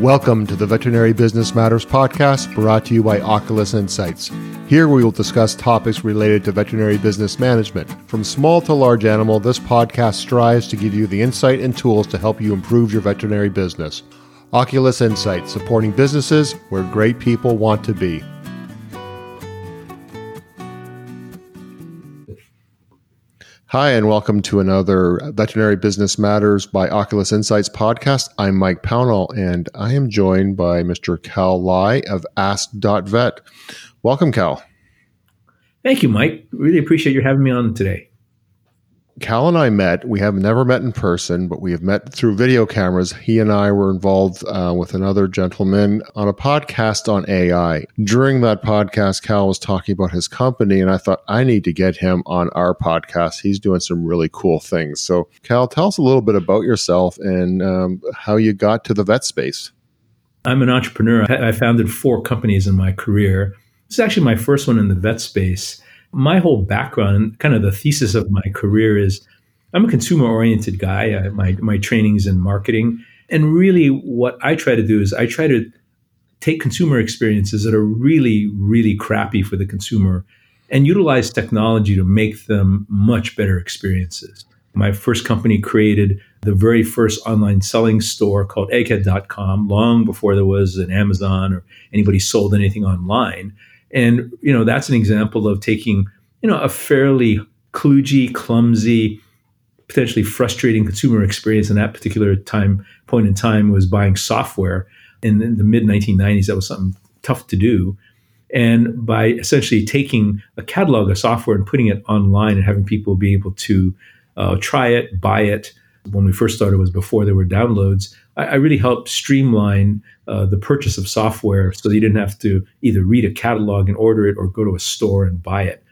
Welcome to the Veterinary Business Matters podcast brought to you by Oculus Insights. Here we will discuss topics related to veterinary business management. From small to large animal, this podcast strives to give you the insight and tools to help you improve your veterinary business. Oculus Insights, supporting businesses where great people want to be. Hi, and welcome to another Veterinary Business Matters by Oculus Insights podcast. I'm Mike Pownall, and I am joined by Mr. Cal Lai of Ask.vet. Welcome, Cal. Thank you, Mike. Really appreciate you having me on today. Cal and I met. We have never met in person, but we have met through video cameras. He and I were involved uh, with another gentleman on a podcast on AI. During that podcast, Cal was talking about his company, and I thought I need to get him on our podcast. He's doing some really cool things. So, Cal, tell us a little bit about yourself and um, how you got to the vet space. I'm an entrepreneur. I founded four companies in my career. This is actually my first one in the vet space my whole background, kind of the thesis of my career is I'm a consumer oriented guy. I, my, my training's in marketing. And really, what I try to do is I try to take consumer experiences that are really, really crappy for the consumer and utilize technology to make them much better experiences. My first company created the very first online selling store called egghead.com long before there was an Amazon or anybody sold anything online. And you know that's an example of taking you know a fairly kludgy, clumsy, potentially frustrating consumer experience in that particular time point in time was buying software in, in the mid 1990s. That was something tough to do. And by essentially taking a catalog of software and putting it online and having people be able to uh, try it, buy it, when we first started was before there were downloads. I, I really helped streamline uh, the purchase of software so you didn't have to either read a catalog and order it or go to a store and buy it.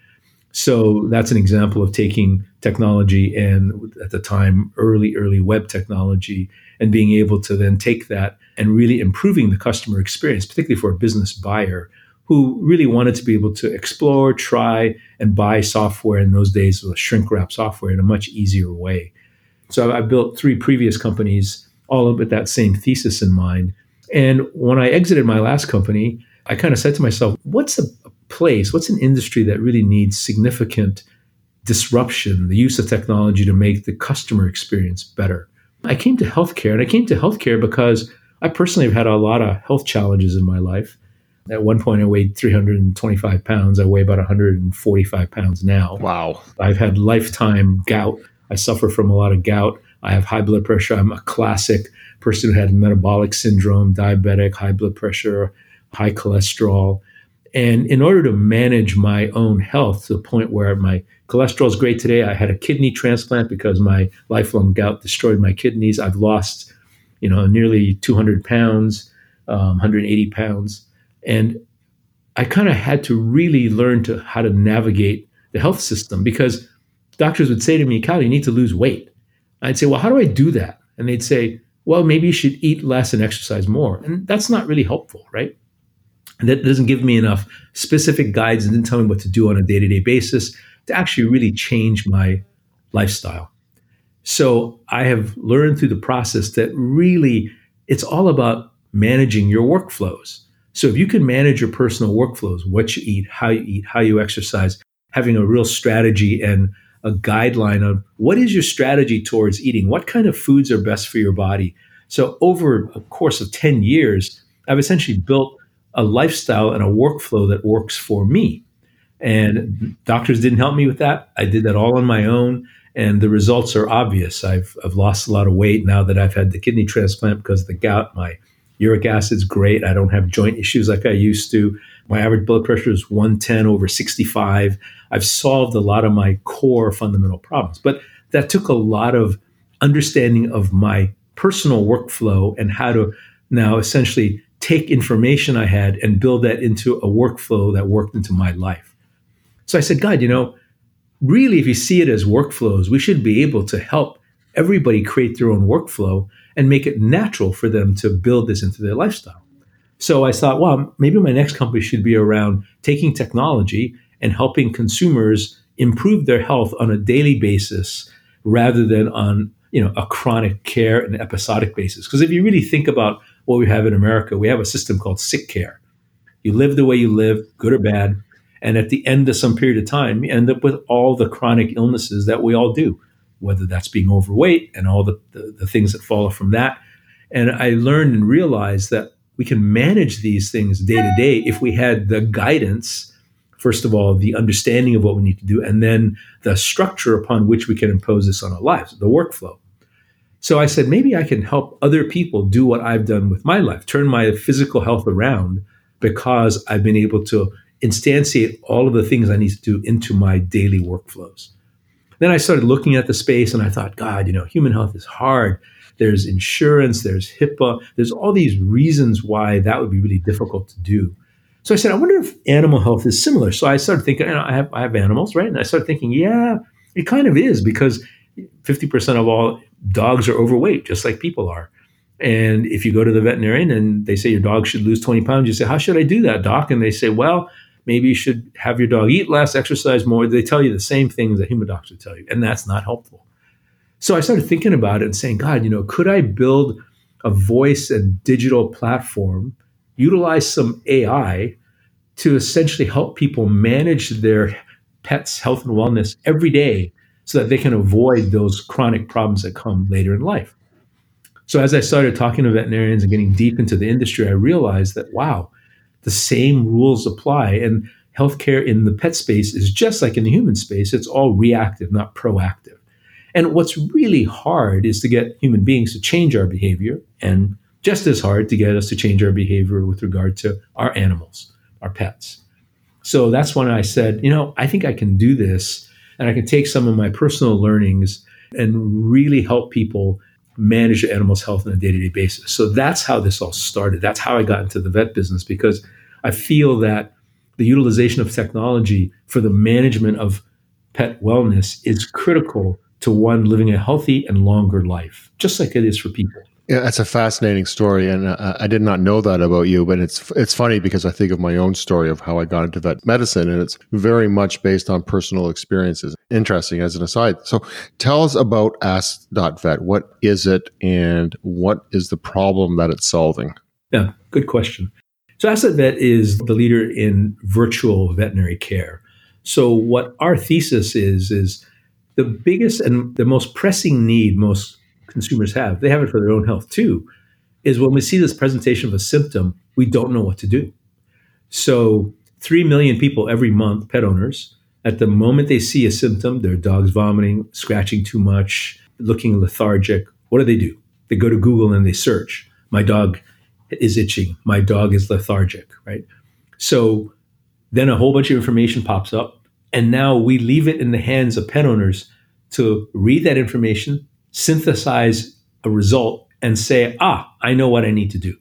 So that's an example of taking technology and at the time early early web technology and being able to then take that and really improving the customer experience particularly for a business buyer who really wanted to be able to explore try and buy software in those days with shrink wrap software in a much easier way so I built three previous companies, all with that same thesis in mind. And when I exited my last company, I kind of said to myself, what's a place, what's an industry that really needs significant disruption, the use of technology to make the customer experience better? I came to healthcare, and I came to healthcare because I personally have had a lot of health challenges in my life. At one point, I weighed 325 pounds. I weigh about 145 pounds now. Wow. I've had lifetime gout I suffer from a lot of gout. I have high blood pressure. I'm a classic person who had metabolic syndrome, diabetic, high blood pressure, high cholesterol. And in order to manage my own health to the point where my cholesterol is great today, I had a kidney transplant because my lifelong gout destroyed my kidneys. I've lost, you know, nearly 200 pounds, um, 180 pounds, and I kind of had to really learn to how to navigate the health system because doctors would say to me, Cal, you need to lose weight. I'd say, well, how do I do that? And they'd say, well, maybe you should eat less and exercise more. And that's not really helpful, right? And that doesn't give me enough specific guides and didn't tell me what to do on a day to day basis to actually really change my lifestyle. So I have learned through the process that really it's all about managing your workflows. So if you can manage your personal workflows, what you eat, how you eat, how you exercise, having a real strategy and a guideline of what is your strategy towards eating? What kind of foods are best for your body? So, over a course of 10 years, I've essentially built a lifestyle and a workflow that works for me. And doctors didn't help me with that. I did that all on my own. And the results are obvious. I've, I've lost a lot of weight now that I've had the kidney transplant because of the gout. My uric acid's great. I don't have joint issues like I used to. My average blood pressure is 110 over 65. I've solved a lot of my core fundamental problems. But that took a lot of understanding of my personal workflow and how to now essentially take information I had and build that into a workflow that worked into my life. So I said, God, you know, really, if you see it as workflows, we should be able to help everybody create their own workflow and make it natural for them to build this into their lifestyle. So I thought, well, maybe my next company should be around taking technology and helping consumers improve their health on a daily basis rather than on you know a chronic care and episodic basis because if you really think about what we have in America. We have a system called sick care. You live the way you live, good or bad. And at the end of some period of time, you end up with all the chronic illnesses that we all do, whether that's being overweight and all the, the, the things that follow from that. And I learned and realized that we can manage these things day to day if we had the guidance, first of all, the understanding of what we need to do, and then the structure upon which we can impose this on our lives, the workflow. So I said, maybe I can help other people do what I've done with my life, turn my physical health around because I've been able to instantiate all of the things I need to do into my daily workflows. Then I started looking at the space and I thought, God, you know, human health is hard there's insurance, there's HIPAA, there's all these reasons why that would be really difficult to do. So I said, I wonder if animal health is similar. So I started thinking, know, I have I have animals, right? And I started thinking, yeah, it kind of is because 50% of all dogs are overweight, just like people are. And if you go to the veterinarian and they say your dog should lose 20 pounds, you say, How should I do that, doc? And they say, Well, maybe you should have your dog eat less, exercise more. They tell you the same things that human docs would tell you, and that's not helpful. So I started thinking about it and saying, God, you know, could I build a voice and digital platform, utilize some AI to essentially help people manage their pets' health and wellness every day so that they can avoid those chronic problems that come later in life? So as I started talking to veterinarians and getting deep into the industry, I realized that, wow, the same rules apply. And healthcare in the pet space is just like in the human space, it's all reactive, not proactive. And what's really hard is to get human beings to change our behavior, and just as hard to get us to change our behavior with regard to our animals, our pets. So that's when I said, you know, I think I can do this, and I can take some of my personal learnings and really help people manage their animals' health on a day to day basis. So that's how this all started. That's how I got into the vet business because I feel that the utilization of technology for the management of pet wellness is critical to one living a healthy and longer life, just like it is for people. Yeah, that's a fascinating story, and uh, I did not know that about you. But it's it's funny because I think of my own story of how I got into vet medicine, and it's very much based on personal experiences. Interesting as an aside. So, tell us about Ask.vet. What is it, and what is the problem that it's solving? Yeah, good question. So, Ask.vet is the leader in virtual veterinary care. So, what our thesis is is the biggest and the most pressing need most consumers have, they have it for their own health too, is when we see this presentation of a symptom, we don't know what to do. So, 3 million people every month, pet owners, at the moment they see a symptom, their dog's vomiting, scratching too much, looking lethargic, what do they do? They go to Google and they search, my dog is itching, my dog is lethargic, right? So, then a whole bunch of information pops up and now we leave it in the hands of pet owners to read that information, synthesize a result, and say, ah, I know what I need to do.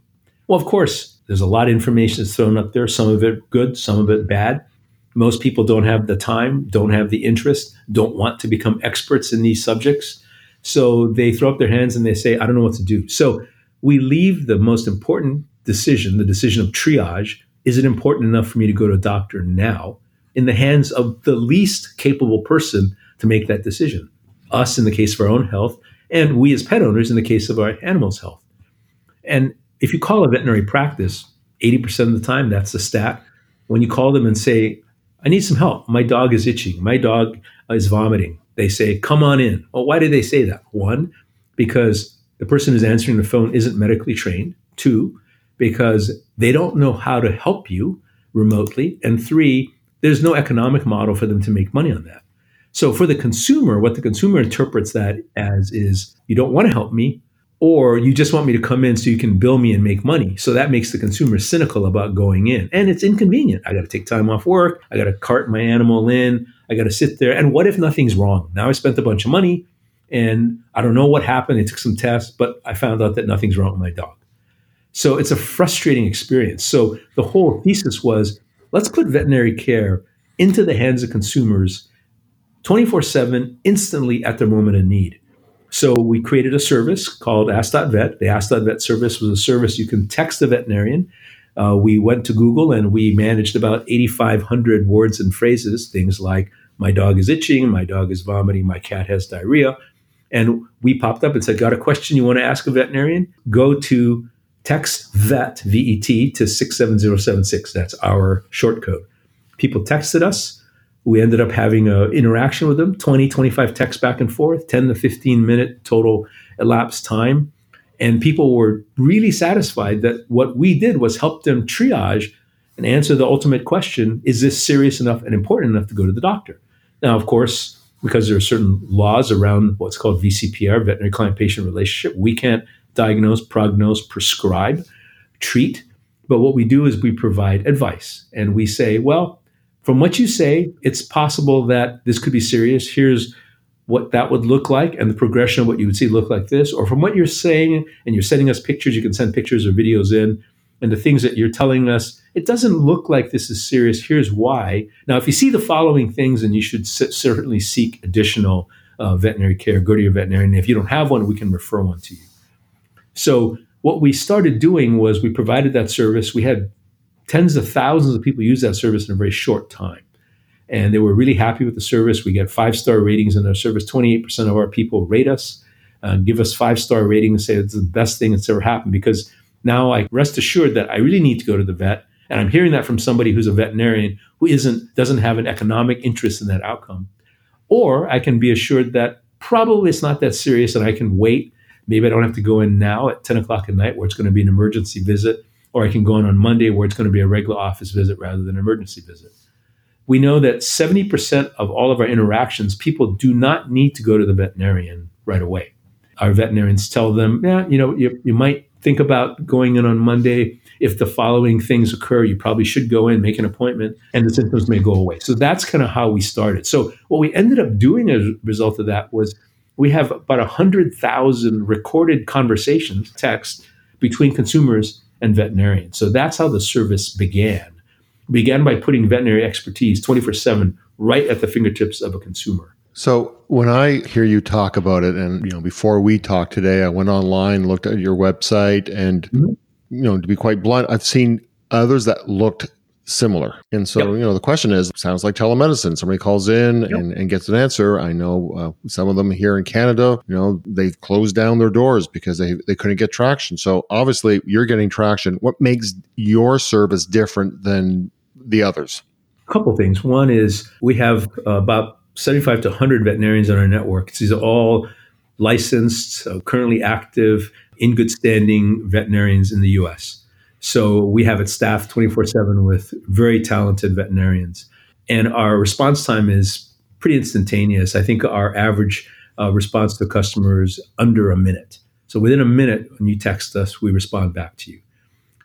Well, of course, there's a lot of information that's thrown up there, some of it good, some of it bad. Most people don't have the time, don't have the interest, don't want to become experts in these subjects. So they throw up their hands and they say, I don't know what to do. So we leave the most important decision, the decision of triage. Is it important enough for me to go to a doctor now? in the hands of the least capable person to make that decision. Us in the case of our own health, and we as pet owners in the case of our animals' health. And if you call a veterinary practice, 80% of the time, that's the stat. When you call them and say, I need some help, my dog is itching, my dog is vomiting, they say, Come on in. Well, why do they say that? One, because the person who's answering the phone isn't medically trained. Two, because they don't know how to help you remotely. And three, there's no economic model for them to make money on that. So for the consumer, what the consumer interprets that as is you don't want to help me, or you just want me to come in so you can bill me and make money. So that makes the consumer cynical about going in. And it's inconvenient. I got to take time off work. I got to cart my animal in. I got to sit there. And what if nothing's wrong? Now I spent a bunch of money and I don't know what happened. I took some tests, but I found out that nothing's wrong with my dog. So it's a frustrating experience. So the whole thesis was Let's put veterinary care into the hands of consumers 24 7, instantly at their moment of need. So we created a service called Ask.vet. The Ask.vet service was a service you can text the veterinarian. Uh, we went to Google and we managed about 8,500 words and phrases, things like, my dog is itching, my dog is vomiting, my cat has diarrhea. And we popped up and said, Got a question you want to ask a veterinarian? Go to text VET, V E T, to 67076. That's our short code. People texted us. We ended up having an interaction with them 20, 25 texts back and forth, 10 to 15 minute total elapsed time. And people were really satisfied that what we did was help them triage and answer the ultimate question is this serious enough and important enough to go to the doctor? Now, of course, because there are certain laws around what's called VCPR, veterinary client patient relationship, we can't diagnose, prognose, prescribe, treat. But what we do is we provide advice and we say, well, from what you say, it's possible that this could be serious. Here's what that would look like and the progression of what you would see look like this. Or from what you're saying, and you're sending us pictures, you can send pictures or videos in, and the things that you're telling us, it doesn't look like this is serious. Here's why. Now, if you see the following things, then you should certainly seek additional uh, veterinary care. Go to your veterinarian. If you don't have one, we can refer one to you. So what we started doing was we provided that service. We had tens of thousands of people use that service in a very short time. And they were really happy with the service. We get five star ratings in our service. 28% of our people rate us, uh, give us five star ratings, say it's the best thing that's ever happened because now I rest assured that I really need to go to the vet. And I'm hearing that from somebody who's a veterinarian who isn't doesn't have an economic interest in that outcome. Or I can be assured that probably it's not that serious and I can wait Maybe I don't have to go in now at 10 o'clock at night where it's going to be an emergency visit, or I can go in on Monday where it's going to be a regular office visit rather than an emergency visit. We know that 70% of all of our interactions, people do not need to go to the veterinarian right away. Our veterinarians tell them, yeah, you know, you, you might think about going in on Monday. If the following things occur, you probably should go in, make an appointment, and the symptoms may go away. So that's kind of how we started. So what we ended up doing as a result of that was we have about 100,000 recorded conversations, text, between consumers and veterinarians. So that's how the service began. It began by putting veterinary expertise 24 7 right at the fingertips of a consumer. So when I hear you talk about it, and you know, before we talked today, I went online, looked at your website, and mm-hmm. you know, to be quite blunt, I've seen others that looked similar. And so, yep. you know, the question is, sounds like telemedicine. Somebody calls in yep. and, and gets an answer. I know uh, some of them here in Canada, you know, they've closed down their doors because they, they couldn't get traction. So obviously you're getting traction. What makes your service different than the others? A couple things. One is we have uh, about 75 to 100 veterinarians on our network. These are all licensed, uh, currently active, in good standing veterinarians in the US. So we have it staffed 24 7 with very talented veterinarians. And our response time is pretty instantaneous. I think our average uh, response to customers under a minute. So within a minute, when you text us, we respond back to you.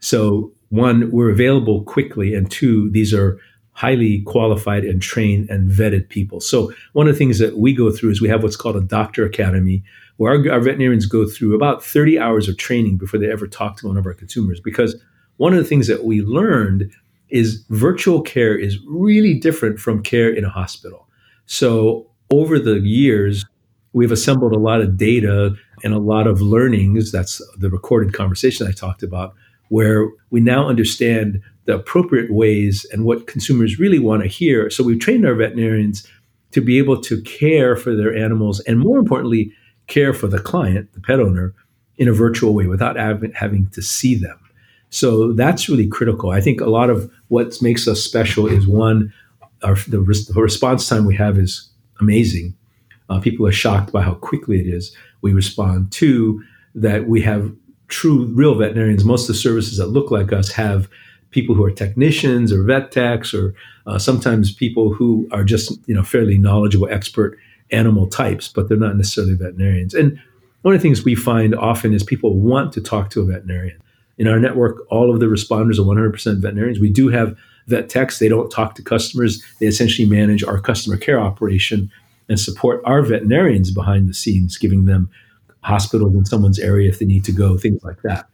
So one, we're available quickly, and two, these are highly qualified and trained and vetted people. So one of the things that we go through is we have what's called a doctor academy, where our, our, veterinarians go through about 30 hours of training before they ever talk to one of our consumers. Because one of the things that we learned is virtual care is really different from care in a hospital. So over the years, we've assembled a lot of data and a lot of learnings. That's the recorded conversation I talked about, where we now understand the appropriate ways and what consumers really want to hear. So we've trained our veterinarians to be able to care for their animals and more importantly, care for the client, the pet owner, in a virtual way without having to see them. So that's really critical. I think a lot of what makes us special is one, our, the, the response time we have is amazing. Uh, people are shocked by how quickly it is we respond. Two, that we have true, real veterinarians. Most of the services that look like us have people who are technicians or vet techs, or uh, sometimes people who are just you know fairly knowledgeable, expert animal types, but they're not necessarily veterinarians. And one of the things we find often is people want to talk to a veterinarian. In our network, all of the responders are 100% veterinarians. We do have vet techs. They don't talk to customers. They essentially manage our customer care operation and support our veterinarians behind the scenes, giving them hospitals in someone's area if they need to go, things like that.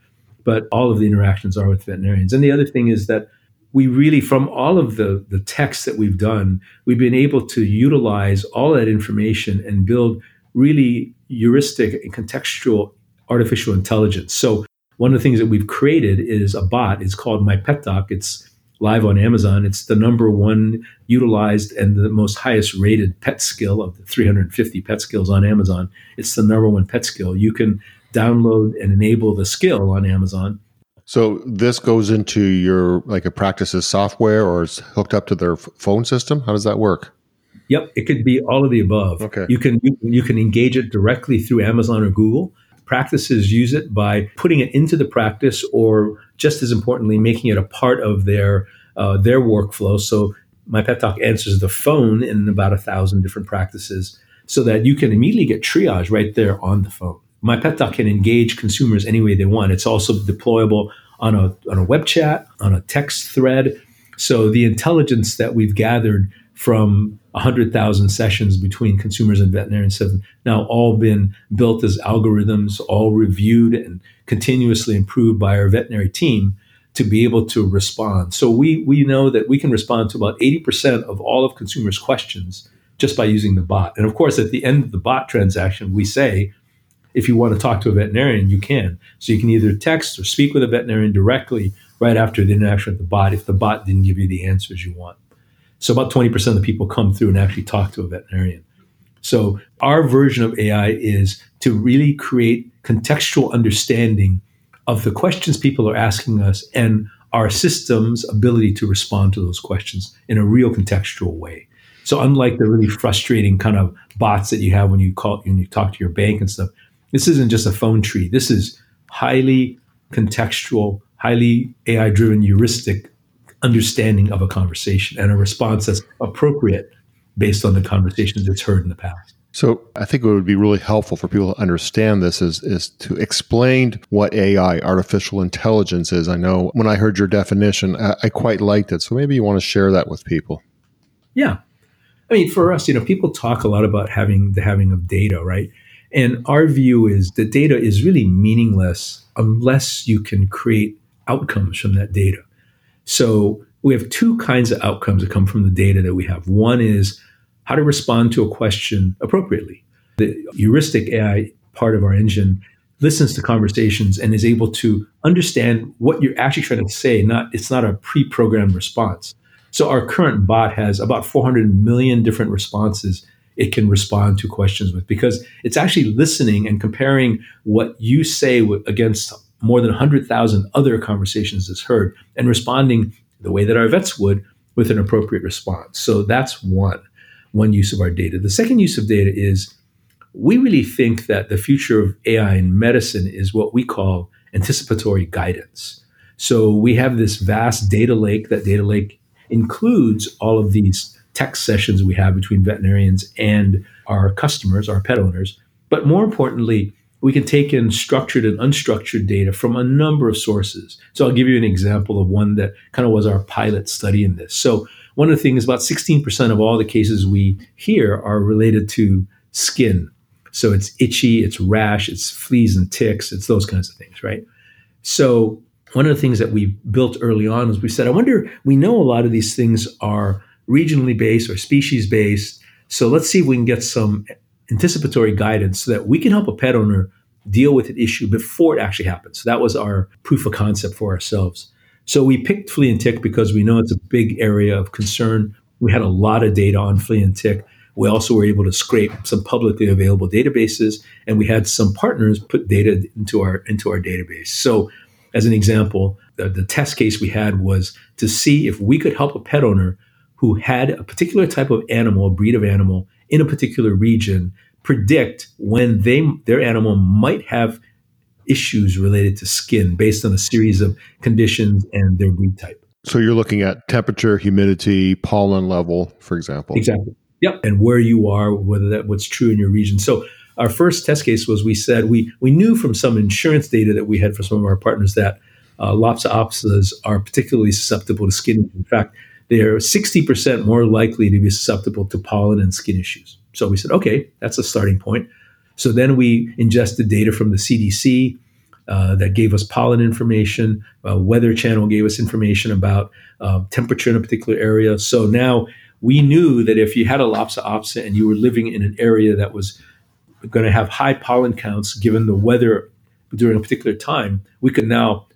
But all of the interactions are with veterinarians. And the other thing is that we really, from all of the, the texts that we've done, we've been able to utilize all that information and build really heuristic and contextual artificial intelligence. So one of the things that we've created is a bot. It's called My Pet Doc. It's live on Amazon. It's the number one utilized and the most highest rated pet skill of the 350 pet skills on Amazon. It's the number one pet skill. You can download and enable the skill on Amazon So this goes into your like a practice's software or it's hooked up to their phone system. How does that work? Yep, it could be all of the above. Okay. You can you, you can engage it directly through Amazon or Google. Practices use it by putting it into the practice, or just as importantly, making it a part of their uh, their workflow. So My Pet Doc answers the phone in about a thousand different practices, so that you can immediately get triage right there on the phone. My Pet Doc can engage consumers any way they want. It's also deployable on a, on a web chat, on a text thread. So the intelligence that we've gathered from 100,000 sessions between consumers and veterinarians have now all been built as algorithms, all reviewed and continuously improved by our veterinary team to be able to respond. So we, we know that we can respond to about 80% of all of consumers' questions just by using the bot. And of course, at the end of the bot transaction, we say, if you want to talk to a veterinarian, you can. So you can either text or speak with a veterinarian directly right after the interaction with the bot if the bot didn't give you the answers you want. So about 20% of the people come through and actually talk to a veterinarian. So our version of AI is to really create contextual understanding of the questions people are asking us and our system's ability to respond to those questions in a real contextual way. So unlike the really frustrating kind of bots that you have when you call when you talk to your bank and stuff, this isn't just a phone tree. This is highly contextual, highly AI driven heuristic understanding of a conversation and a response that's appropriate based on the conversations that's heard in the past. So I think it would be really helpful for people to understand this is, is to explain what AI, artificial intelligence is. I know when I heard your definition, I, I quite liked it. So maybe you want to share that with people. Yeah. I mean, for us, you know, people talk a lot about having the having of data, right? And our view is that data is really meaningless unless you can create outcomes from that data. So we have two kinds of outcomes that come from the data that we have. One is how to respond to a question appropriately. The heuristic AI part of our engine listens to conversations and is able to understand what you're actually trying to say. Not it's not a pre-programmed response. So our current bot has about 400 million different responses it can respond to questions with because it's actually listening and comparing what you say against more than 100,000 other conversations it's heard and responding the way that our vets would with an appropriate response. So that's one one use of our data. The second use of data is we really think that the future of AI in medicine is what we call anticipatory guidance. So we have this vast data lake. That data lake includes all of these text sessions we have between veterinarians and our customers, our pet owners. But more importantly, we can take in structured and unstructured data from a number of sources. So I'll give you an example of one that kind of was our pilot study in this. So one of the things about 16% of all the cases we hear are related to skin. So it's itchy, it's rash, it's fleas and ticks, it's those kinds of things, right? So one of the things that we built early on is we said, I wonder, we know a lot of these things are regionally based or species based. So let's see if we can get some anticipatory guidance so that we can help a pet owner deal with an issue before it actually happens. So that was our proof of concept for ourselves. So we picked flea and tick because we know it's a big area of concern. We had a lot of data on flea and tick. We also were able to scrape some publicly available databases, and we had some partners put data into our into our database. So, as an example, the, the test case we had was to see if we could help a pet owner who had a particular type of animal, a breed of animal in a particular region, predict when they their animal might have issues related to skin based on a series of conditions and their breed type. So you're looking at temperature, humidity, pollen level, for example. Exactly. Yep. And where you are, whether that what's true in your region. So our first test case was we said we we knew from some insurance data that we had for some of our partners that uh, Lhasa are particularly susceptible to skin. In fact, they're 60% more likely to be susceptible to pollen and skin issues. So we said, okay, that's a starting point. So then we ingested data from the CDC uh, that gave us pollen information. Uh, Weather Channel gave us information about uh, temperature in a particular area. So now we knew that if you had a Lhasa apso and you were living in an area that was going to have high pollen counts given the weather during a particular time, we could now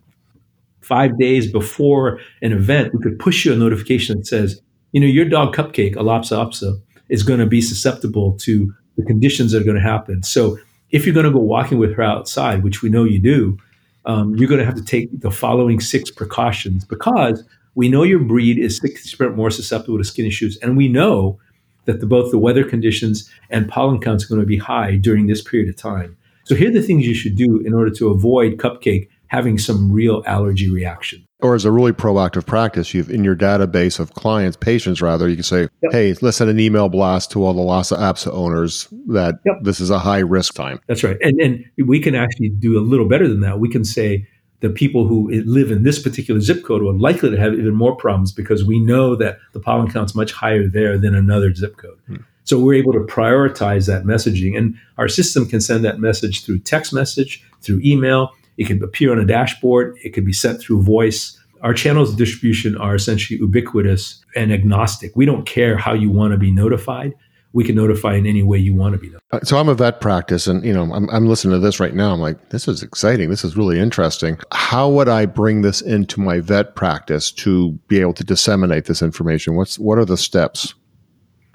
five days before an event, we could push you a notification that says, you know, your dog Cupcake, a Lhasa apso, is going to be susceptible to the conditions that are going to happen. So if you're going to go walking with her outside, which we know you do, um, you're going to have to take the following six precautions because we know your breed is 60% more susceptible to skin issues, and we know that the, both the weather conditions and pollen counts are going to be high during this period of time. So here are the things you should do in order to avoid cupcake having some real allergy reaction. Or as a really proactive practice, you've in your database of clients, patients rather, you can say, yep. hey, let's send an email blast to all the Lhasa Apso owners that yep. this is a high risk time. That's right. And and we can actually do a little better than that. We can say the people who live in this particular zip code are likely to have even more problems because we know that the pollen count's much higher there than another zip code. Hmm. So we're able to prioritize that messaging. And our system can send that message through text message, through email, it could appear on a dashboard. It could be sent through voice. Our channels of distribution are essentially ubiquitous and agnostic. We don't care how you want to be notified. We can notify in any way you want to be notified. Uh, so I'm a vet practice, and you know I'm, I'm listening to this right now. I'm like, this is exciting. This is really interesting. How would I bring this into my vet practice to be able to disseminate this information? What's what are the steps?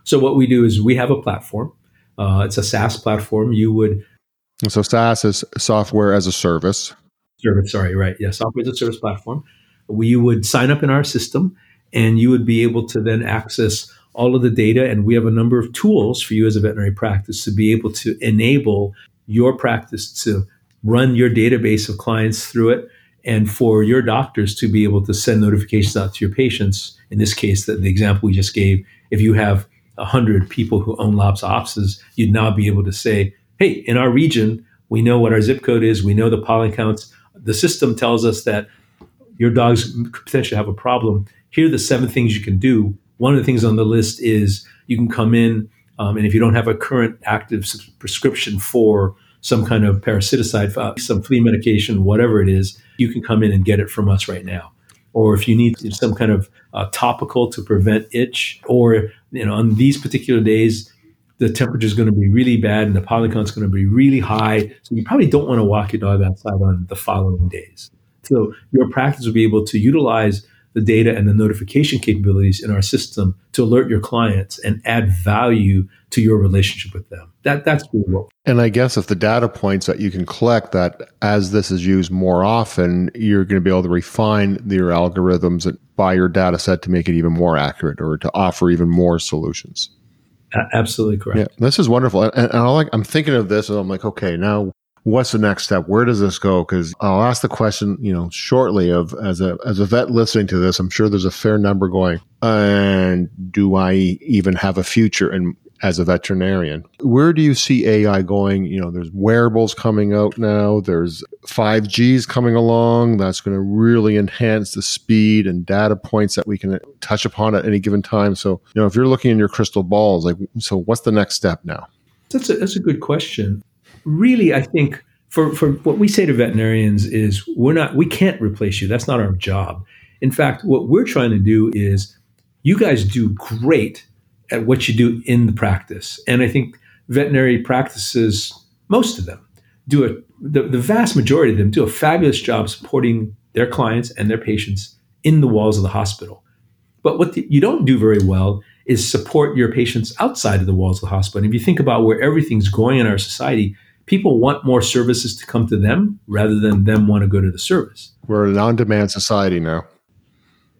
So what we do is we have a platform. Uh, it's a SaaS platform. You would so SaaS is software as a service. Service, sorry, right. Yeah, software as a service platform. We would sign up in our system and you would be able to then access all of the data. And we have a number of tools for you as a veterinary practice to be able to enable your practice to run your database of clients through it and for your doctors to be able to send notifications out to your patients. In this case, the, the example we just gave, if you have 100 people who own Lhasa Apsos, you'd now be able to say, hey, in our region, we know what our zip code is, we know the pollen counts. The system tells us that your dogs could potentially have a problem. Here are the seven things you can do. One of the things on the list is you can come in, um, and if you don't have a current active prescription for some kind of parasiticide, uh, some flea medication, whatever it is, you can come in and get it from us right now. Or if you need some kind of uh, topical to prevent itch, or you know, on these particular days, the temperature is going to be really bad and the count is going to be really high. So you probably don't want to walk your dog outside on the following days. So your practice will be able to utilize the data and the notification capabilities in our system to alert your clients and add value to your relationship with them. That that's what. And I guess if the data points that you can collect that as this is used more often, you're going to be able to refine your algorithms by your data set to make it even more accurate or to offer even more solutions absolutely correct. Yeah, this is wonderful. And, and I like, I'm thinking of this and I'm like, okay, now what's the next step? Where does this go? Because I'll ask the question, you know, shortly of as a as a vet listening to this, I'm sure there's a fair number going. And do I even have a future? And as a veterinarian. Where do you see AI going? You know, there's wearables coming out now. There's 5Gs coming along. That's going to really enhance the speed and data points that we can touch upon at any given time. So, you know, if you're looking in your crystal balls, like, so what's the next step now? That's a, that's a good question. Really, I think for, for what we say to veterinarians is we're not, we can't replace you. That's not our job. In fact, what we're trying to do is you guys do great at what you do in the practice. And I think veterinary practices, most of them, do a the, the vast majority of them do a fabulous job supporting their clients and their patients in the walls of the hospital. But what the, you don't do very well is support your patients outside of the walls of the hospital. And if you think about where everything's going in our society, people want more services to come to them rather than them want to go to the service. We're an on-demand society now.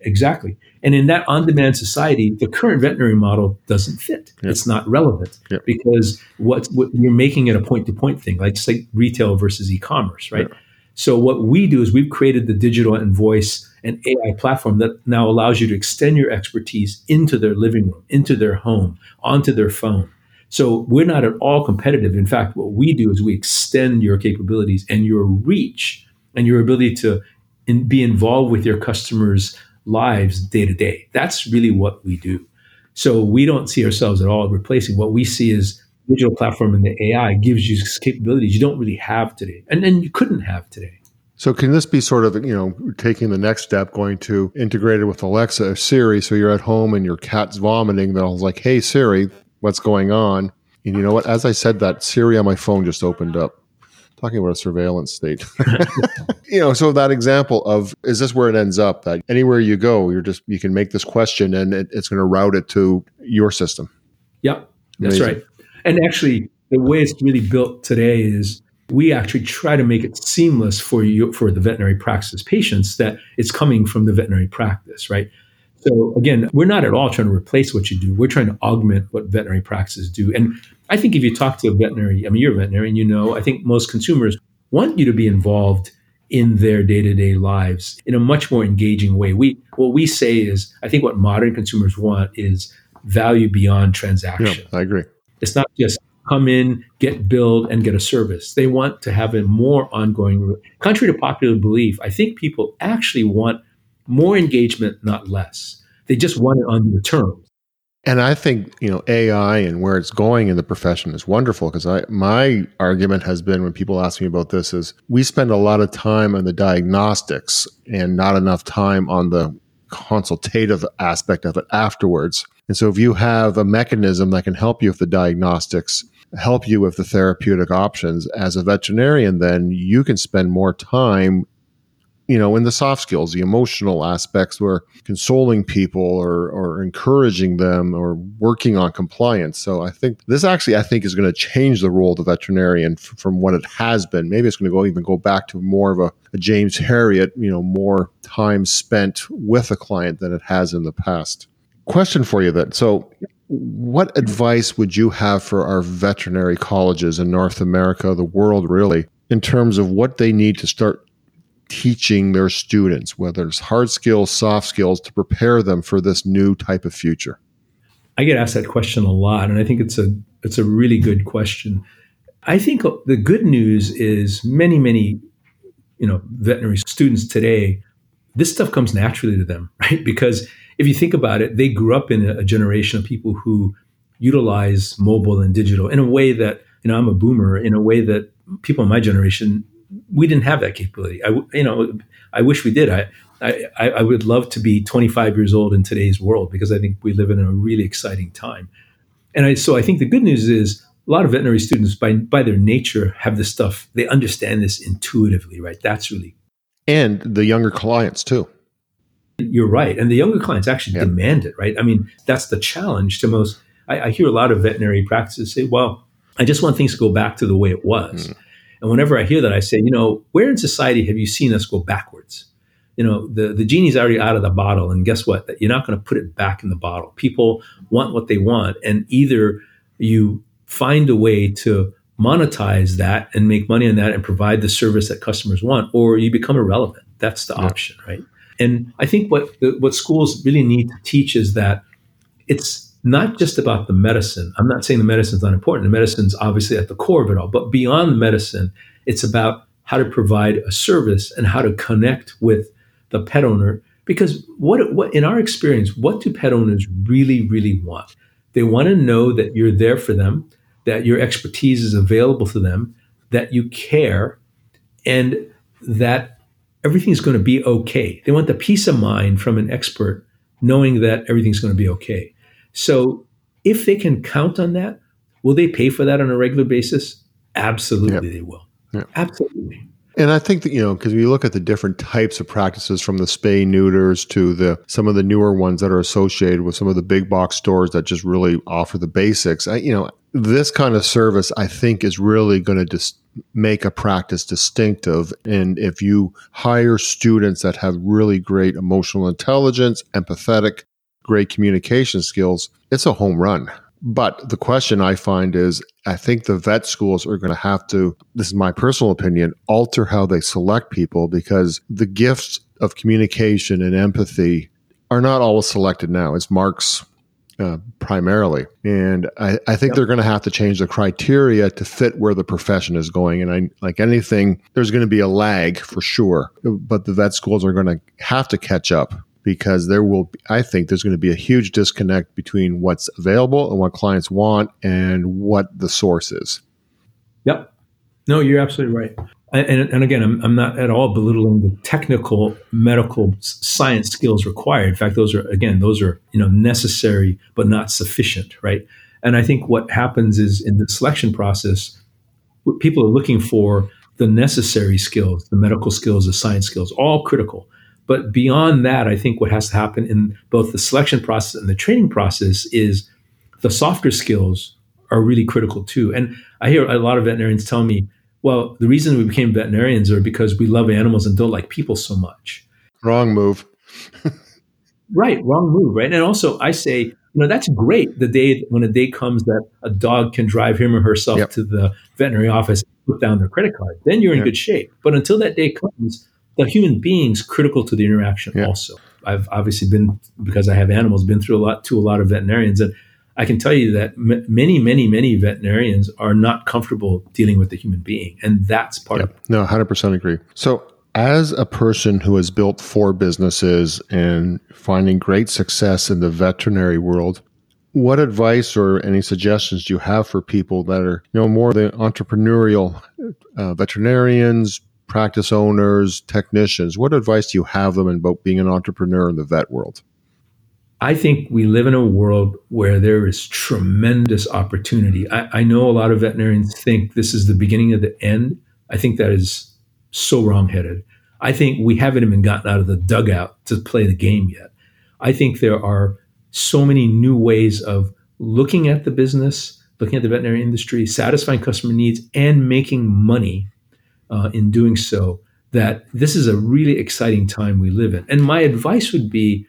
Exactly. And in that on demand society, the current veterinary model doesn't fit. Yep. It's not relevant yep. because what, what, you're making it a point to point thing, like say retail versus e commerce, right? Yep. So what we do is we've created the digital and voice and AI platform that now allows you to extend your expertise into their living room, into their home, onto their phone. So we're not at all competitive. In fact, what we do is we extend your capabilities and your reach and your ability to in, be involved with your customers' lives day to day. That's really what we do. So we don't see ourselves at all replacing. What we see is digital platform and the AI gives you capabilities you don't really have today, and then you couldn't have today. So can this be sort of you know taking the next step, going to integrate it with Alexa or Siri? So you're at home and your cat's vomiting. Then I was like, "Hey Siri, what's going on?" And you know what? As I said that, Siri on my phone just opened up talking about a surveillance state. you know, so that example of is this where it ends up? That anywhere you go, you're just you can make this question and it, it's going to route it to your system. Yep, that's Amazing. right. And actually, the way it's really built today is we actually try to make it seamless for you for the veterinary practice patients that it's coming from the veterinary practice, right? So again, we're not at all trying to replace what you do. We're trying to augment what veterinary practices do. And I think if you talk to a veterinary, I mean, you're a veterinarian, you know, I think most consumers want you to be involved in their day-to-day lives in a much more engaging way. We what we say is, I think what modern consumers want is value beyond transaction. Yeah, I agree. It's not just come in, get billed, and get a service. They want to have a more ongoing. Contrary to popular belief, I think people actually want more engagement, not less. They just want it on the terms. And I think you know AI and where it's going in the profession is wonderful because I my argument has been when people ask me about this is we spend a lot of time on the diagnostics and not enough time on the consultative aspect of it afterwards. And so if you have a mechanism that can help you with the diagnostics, help you with the therapeutic options as a veterinarian, then you can spend more time you know, in the soft skills, the emotional aspects where consoling people or, or encouraging them or working on compliance. So I think this actually, I think, is going to change the role of the veterinarian f- from what it has been. Maybe it's going to go even go back to more of a, a James Herriot, you know, more time spent with a client than it has in the past. Question for you then. So what advice would you have for our veterinary colleges in North America, the world really, in terms of what they need to start teaching their students, whether it's hard skills, soft skills, to prepare them for this new type of future? I get asked that question a lot, and I think it's a it's a really good question. I think the good news is many many you know veterinary students today this stuff comes naturally to them, right? Because if you think about it, they grew up in a generation of people who utilize mobile and digital in a way that you know I'm a boomer in a way that people in my generation we didn't have that capability. I, you know, I wish we did. I, I, I would love to be 25 years old in today's world because I think we live in a really exciting time. And I, so I think the good news is a lot of veterinary students, by by their nature, have this stuff. They understand this intuitively, right? That's really and the younger clients too. You're right, and the younger clients actually yeah. demand it, right? I mean, that's the challenge to most. I, I, hear a lot of veterinary practices say, "Well, I just want things to go back to the way it was." Mm. And whenever I hear that, I say, you know, where in society have you seen us go backwards? You know, the, the genie's already out of the bottle. And guess what? You're not going to put it back in the bottle. People want what they want. And either you find a way to monetize that and make money on that and provide the service that customers want, or you become irrelevant. That's the yeah. option, right? And I think what the, what schools really need to teach is that it's not just about the medicine. I'm not saying the medicine's not important. The medicine's obviously at the core of it all, but beyond the medicine, it's about how to provide a service and how to connect with the pet owner. Because what, what in our experience, what do pet owners really, really want? They want to know that you're there for them, that your expertise is available to them, that you care, and that everything's going to be okay. They want the peace of mind from an expert knowing that everything's going to be okay. So if they can count on that, will they pay for that on a regular basis? Absolutely, yep. they will. Yep. Absolutely. And I think that, you know, because we look at the different types of practices from the spay neuters to the some of the newer ones that are associated with some of the big box stores that just really offer the basics. I, you know, this kind of service I think is really going to just make a practice distinctive. And if you hire students that have really great emotional intelligence, empathetic, great communication skills, it's a home run. But the question I find is I think the vet schools are going to have to, this is my personal opinion, alter how they select people because the gifts of communication and empathy are not always selected now. It's marks uh, primarily. And I, I think yep. they're going to have to change the criteria to fit where the profession is going. And I, like anything, there's going to be a lag for sure, but the vet schools are going to have to catch up because there will be, I think there's going to be a huge disconnect between what's available and what clients want and what the source is. Yep. No, you're absolutely right. And, and again, I'm, I'm not at all belittling the technical medical science skills required. In fact, those are, again, those are, you know, necessary, but not sufficient. Right. And I think what happens is in the selection process, people are looking for the necessary skills, the medical skills, the science skills, all critical but beyond that, I think what has to happen in both the selection process and the training process is the softer skills are really critical too. And I hear a lot of veterinarians tell me, well, the reason we became veterinarians are because we love animals and don't like people so much. Wrong move. right, wrong move, right? And also, I say, you know, that's great. The day when a day comes that a dog can drive him or herself yep. to the veterinary office, and put down their credit card, then you're in yep. good shape. But until that day comes, the human being's critical to the interaction. Yep. Also, I've obviously been because I have animals, been through a lot to a lot of veterinarians, and I can tell you that m- many, many, many veterinarians are not comfortable dealing with the human being, and that's part yep. of it. No, hundred percent agree. So, as a person who has built four businesses and finding great success in the veterinary world, what advice or any suggestions do you have for people that are, you know, more the entrepreneurial uh, veterinarians, practice owners, technicians? What advice do you have them about being an entrepreneur in the vet world? I think we live in a world where there is tremendous opportunity. I, I, know a lot of veterinarians think this is the beginning of the end. I think that is so wrongheaded. I think we haven't even gotten out of the dugout to play the game yet. I think there are so many new ways of looking at the business, looking at the veterinary industry, satisfying customer needs, and making money uh, in doing so that this is a really exciting time we live in. And my advice would be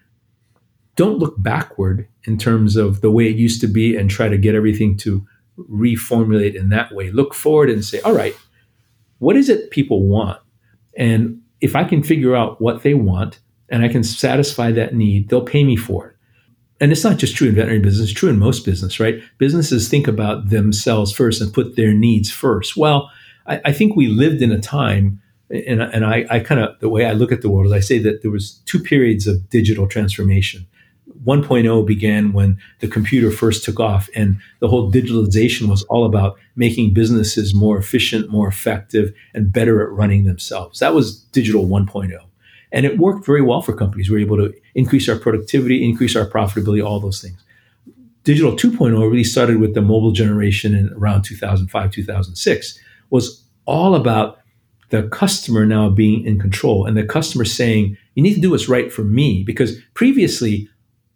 don't look backward in terms of the way it used to be and try to get everything to reformulate in that way. Look forward and say, all right, what is it people want? And if I can figure out what they want and I can satisfy that need, they'll pay me for it. And it's not just true in veterinary business, it's true in most business, right? Businesses think about themselves first and put their needs first. Well, I, I think we lived in a time and, and I, I kind of the way I look at the world is I say that there was two periods of digital transformation. 1.0 began when the computer first took off and the whole digitalization was all about making businesses more efficient, more effective, and better at running themselves. That was digital 1.0. And it worked very well for companies. We were able to increase our productivity, increase our profitability, all those things. Digital 2.0 really started with the mobile generation in around 2005, 2006, was all about the customer now being in control and the customer saying, you need to do what's right for me. Because previously,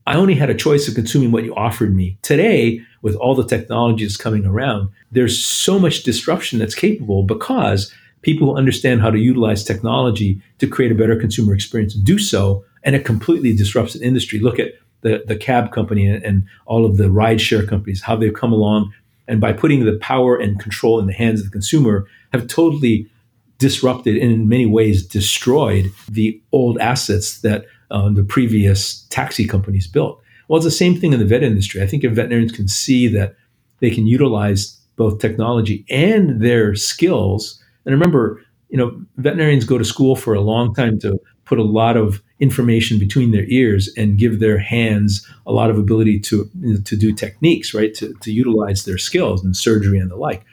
I only had a choice of consuming what you offered me. Today, with all the technology that's coming around, there's so much disruption that's capable because people who understand how to utilize technology to create a better consumer experience do so, and it completely disrupts an industry. Look at the, the cab company and, and all of the rideshare companies, how they've come along, and by putting the power and control in the hands of the consumer, have totally disrupted and in many ways destroyed the old assets that uh, the previous taxi companies built. Well, it's the same thing in the vet industry. I think if veterinarians can see that they can utilize both technology and their skills, and remember, you know, veterinarians go to school for a long time to put a lot of information between their ears and give their hands a lot of ability to to do techniques, right? To, to utilize their skills in surgery and the like.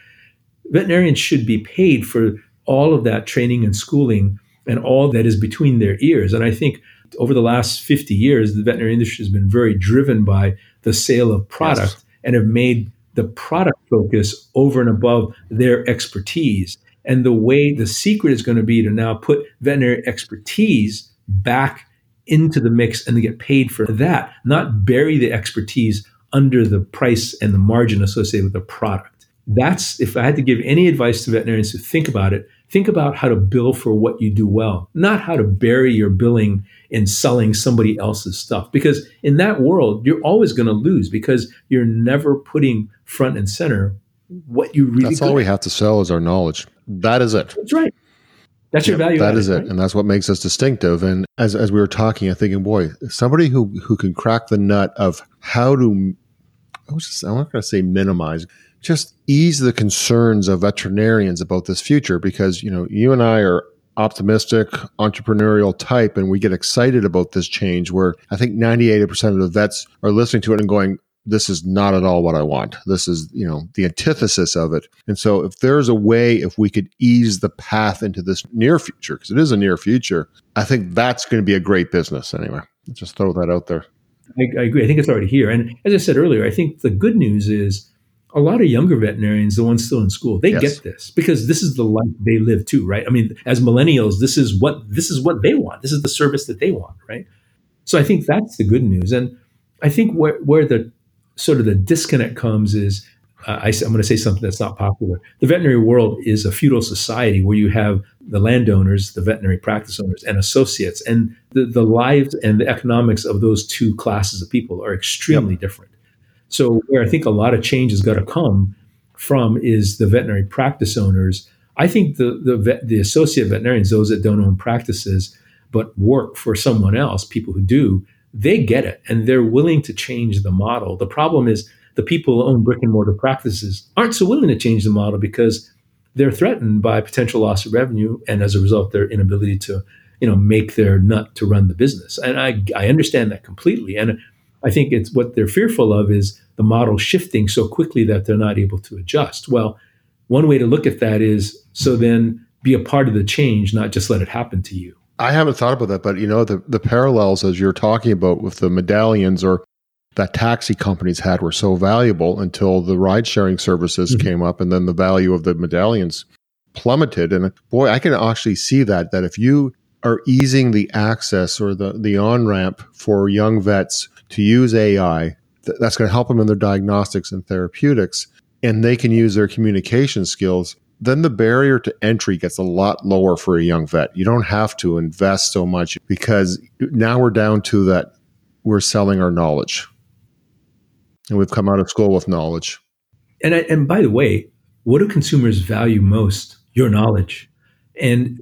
Veterinarians should be paid for all of that training and schooling and all that is between their ears. And I think over the last 50 years, the veterinary industry has been very driven by the sale of product yes. and have made the product focus over and above their expertise. And the way the secret is going to be to now put veterinary expertise back into the mix and to get paid for that, not bury the expertise under the price and the margin associated with the product. That's if I had to give any advice to veterinarians to think about it, think about how to bill for what you do well, not how to bury your billing in selling somebody else's stuff. Because in that world, you're always going to lose because you're never putting front and center what you really. That's all we have to sell is our knowledge. That is it. That's right. That's your value. That added, is it, right? and that's what makes us distinctive. And as as we were talking, I'm thinking, boy, somebody who who can crack the nut of how to. I was just, I'm not going to say minimize, just ease the concerns of veterinarians about this future because you know you and I are optimistic entrepreneurial type and we get excited about this change where I think 98% of the vets are listening to it and going this is not at all what I want. This is, you know, the antithesis of it. And so if there's a way if we could ease the path into this near future because it is a near future, I think that's going to be a great business anyway. Just throw that out there. I, I agree. I think it's already here. And as I said earlier, I think the good news is a lot of younger veterinarians, the ones still in school, they yes. get this because this is the life they live too, right? I mean, as millennials, this is what this is what they want. This is the service that they want, right? So I think that's the good news. And I think where where the sort of the disconnect comes is uh, I, am going to say something that's not popular. The veterinary world is a feudal society where you have the landowners, the veterinary practice owners, and associates. And the, the lives and the economics of those two classes of people are extremely yep. different. So, where I think a lot of change has got to come from is the veterinary practice owners. I think the, the, vet, the associate veterinarians, those that don't own practices but work for someone else, people who do, they get it and they're willing to change the model. The problem is, the people who own brick and mortar practices aren't so willing to change the model because they're threatened by potential loss of revenue and as a result their inability to you know make their nut to run the business. And i i understand that completely. And i think it's what they're fearful of is the model shifting so quickly that they're not able to adjust. Well one way to look at that is so then be a part of the change not just let it happen to you I haven't thought about that, but you know the the parallels as you're talking about with the medallions or that taxi companies had were so valuable until the ride sharing services mm-hmm. came up and then the value of the medallions plummeted and boy i can actually see that that if you are easing the access or the the on ramp for young vets to use ai th- that's going to help them in their diagnostics and therapeutics and they can use their communication skills then the barrier to entry gets a lot lower for a young vet you don't have to invest so much because now we're down to that we're selling our knowledge and we've come out of school with knowledge. And I, and by the way, what do consumers value most? Your knowledge, and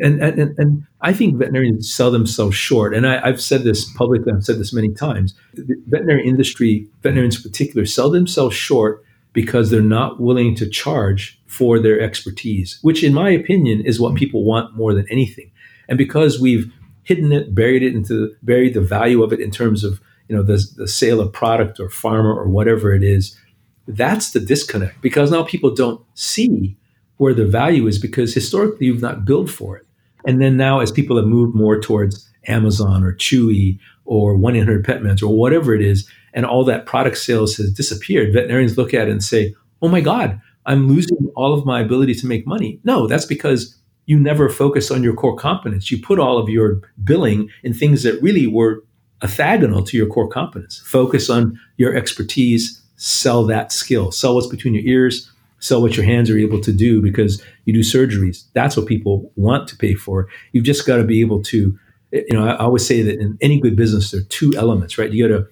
and and, and I think veterinarians sell themselves short. And I, have said this publicly. I've said this many times. The veterinary industry, veterinarians in particular, sell themselves short because they're not willing to charge for their expertise, which, in my opinion, is what people want more than anything. And because we've hidden it, buried it into buried the value of it in terms of you know the, the sale of product or pharma or whatever it is that's the disconnect because now people don't see where the value is because historically you've not billed for it and then now as people have moved more towards amazon or chewy or 1-800-PetMeds or whatever it is and all that product sales has disappeared veterinarians look at it and say oh my god i'm losing all of my ability to make money no that's because you never focus on your core competence you put all of your billing in things that really were orthogonal to your core competence. Focus on your expertise, sell that skill, sell what's between your ears, sell what your hands are able to do because you do surgeries. That's what people want to pay for. You've just got to be able to, you know, I always say that in any good business, there are two elements, right? You got to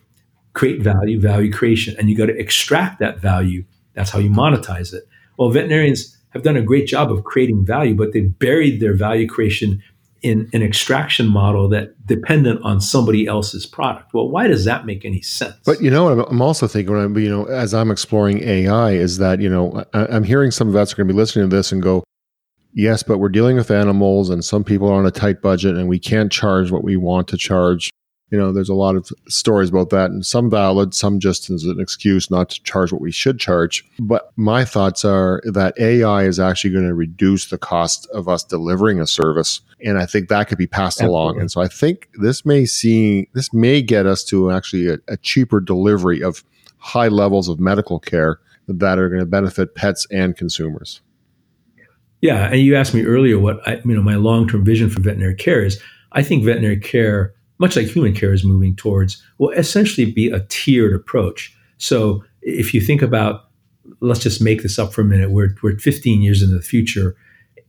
create value, value creation, and you got to extract that value. That's how you monetize it. Well, veterinarians have done a great job of creating value, but they buried their value creation in an extraction model that dependent on somebody else's product. Well, why does that make any sense? But you know, I'm also thinking, you know, as I'm exploring AI, is that you know, I'm hearing some vets are going to be listening to this and go, "Yes, but we're dealing with animals, and some people are on a tight budget, and we can't charge what we want to charge." You know, there's a lot of stories about that, and some valid, some just as an excuse not to charge what we should charge. But my thoughts are that AI is actually going to reduce the cost of us delivering a service, and I think that could be passed Absolutely. along. And so I think this may see this may get us to actually a, a cheaper delivery of high levels of medical care that are going to benefit pets and consumers. Yeah, and you asked me earlier what I, you know my long term vision for veterinary care is. I think veterinary care much like human care is moving towards, will essentially be a tiered approach. So if you think about, let's just make this up for a minute, we're, we're 15 years into the future.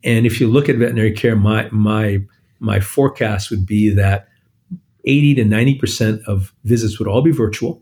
And if you look at veterinary care, my, my, my forecast would be that 80 to 90% of visits would all be virtual.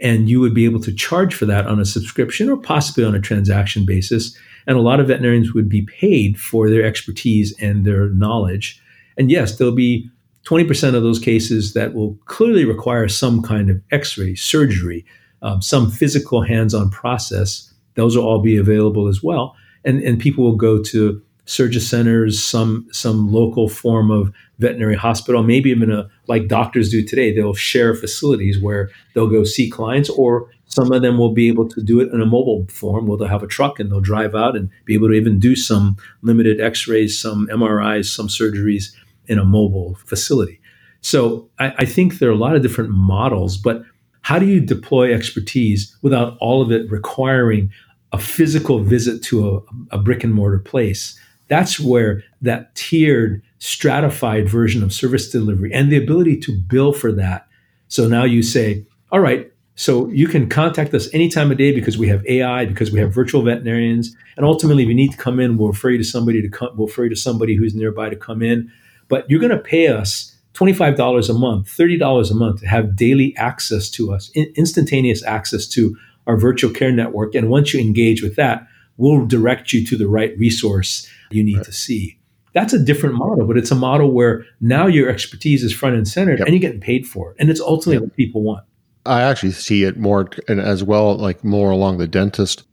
And you would be able to charge for that on a subscription or possibly on a transaction basis. And a lot of veterinarians would be paid for their expertise and their knowledge. And yes, there'll be 20% of those cases that will clearly require some kind of x ray, surgery, um, some physical hands on process, those will all be available as well. And, and people will go to surgery centers, some, some local form of veterinary hospital, maybe even a, like doctors do today. They'll share facilities where they'll go see clients, or some of them will be able to do it in a mobile form where they'll have a truck and they'll drive out and be able to even do some limited x rays, some MRIs, some surgeries in a mobile facility. So I, I think there are a lot of different models, but how do you deploy expertise without all of it requiring a physical visit to a, a, brick and mortar place? That's where that tiered, stratified version of service delivery and the ability to bill for that. So now you say, all right, So you can contact us any time of day because we have AI, because we have virtual veterinarians, and ultimately, if you need to come in, we'll refer you to somebody to come. We'll refer you to somebody who's nearby to come in. But you're going to pay us twenty-five dollars a month, thirty dollars a month to have daily access to us, instantaneous access to our virtual care network. And once you engage with that, we'll direct you to the right resource you need right. to see. That's a different model, but it's a model where now your expertise is front and center, yep. and you're getting paid for it, and it's ultimately yep. what people want. I actually see it more and as well, like more along the dentist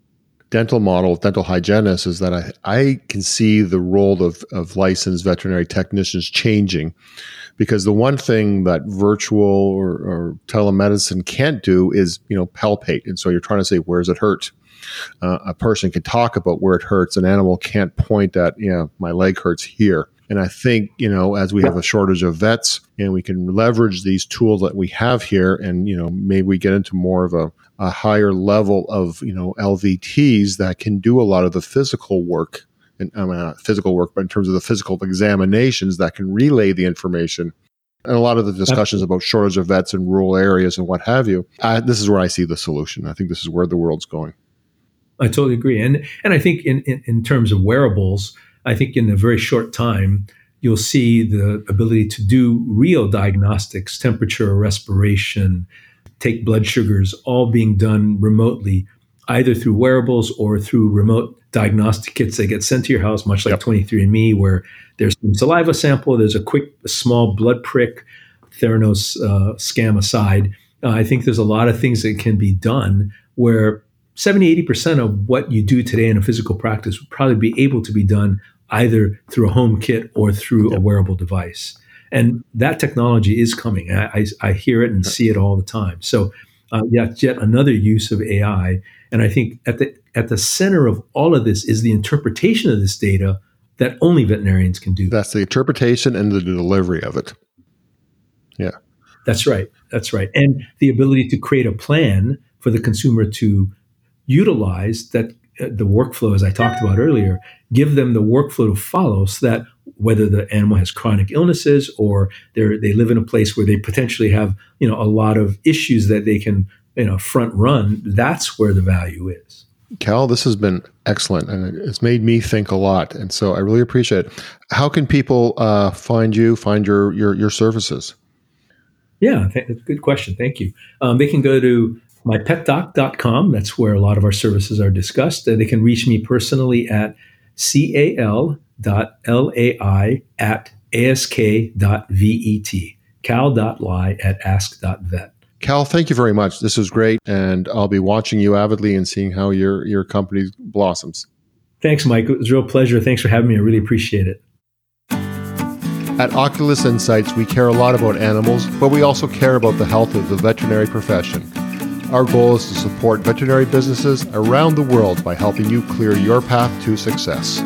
dental model, dental hygienist, is that I, I can see the role of, of licensed veterinary technicians changing because the one thing that virtual or, or telemedicine can't do is, you know, palpate. And so you're trying to say, where's it hurt? Uh, a person can talk about where it hurts. An animal can't point at, you know, my leg hurts here. And I think, you know, as we have a shortage of vets and we can leverage these tools that we have here and, you know, maybe we get into more of a, a higher level of, you know, LVTs that can do a lot of the physical work and I mean, not physical work, but in terms of the physical examinations that can relay the information and a lot of the discussions about shortage of vets in rural areas and what have you. I, this is where I see the solution. I think this is where the world's going. I totally agree, and and I think in, in, in terms of wearables, I think in a very short time, you'll see the ability to do real diagnostics, temperature, respiration, take blood sugars, all being done remotely, either through wearables or through remote diagnostic kits that get sent to your house, much like yep. 23andMe, where there's some saliva sample, there's a quick, small blood prick, Theranos uh, scam aside. Uh, I think there's a lot of things that can be done where 70, 80% of what you do today in a physical practice would probably be able to be done either through a home kit or through a wearable device. And that technology is coming. I, I, I hear it and see it all the time. So, uh, yeah, yet another use of AI. And I think at the at the center of all of this is the interpretation of this data that only veterinarians can do. That's the interpretation and the delivery of it. Yeah. That's right. That's right. And the ability to create a plan for the consumer to utilize that uh, the workflow as I talked about earlier, give them the workflow to follow so that whether the animal has chronic illnesses or they they live in a place where they potentially have, you know, a lot of issues that they can, you know, front run, that's where the value is. Cal, this has been excellent and it's made me think a lot. And so I really appreciate it. How can people uh, find you, find your, your, your services? Yeah, th- good question. Thank you. Um, they can go to mypetdoc.com. That's where a lot of our services are discussed. Uh, they can reach me personally at cal.lai at ask.vet, cal.lai at ask.vet. Cal, thank you very much. This was great, and I'll be watching you avidly and seeing how your your company blossoms. Thanks, Mike. It was a real pleasure. Thanks for having me. I really appreciate it. At Oculus Insights, we care a lot about animals, but we also care about the health of the veterinary profession. Our goal is to support veterinary businesses around the world by helping you clear your path to success.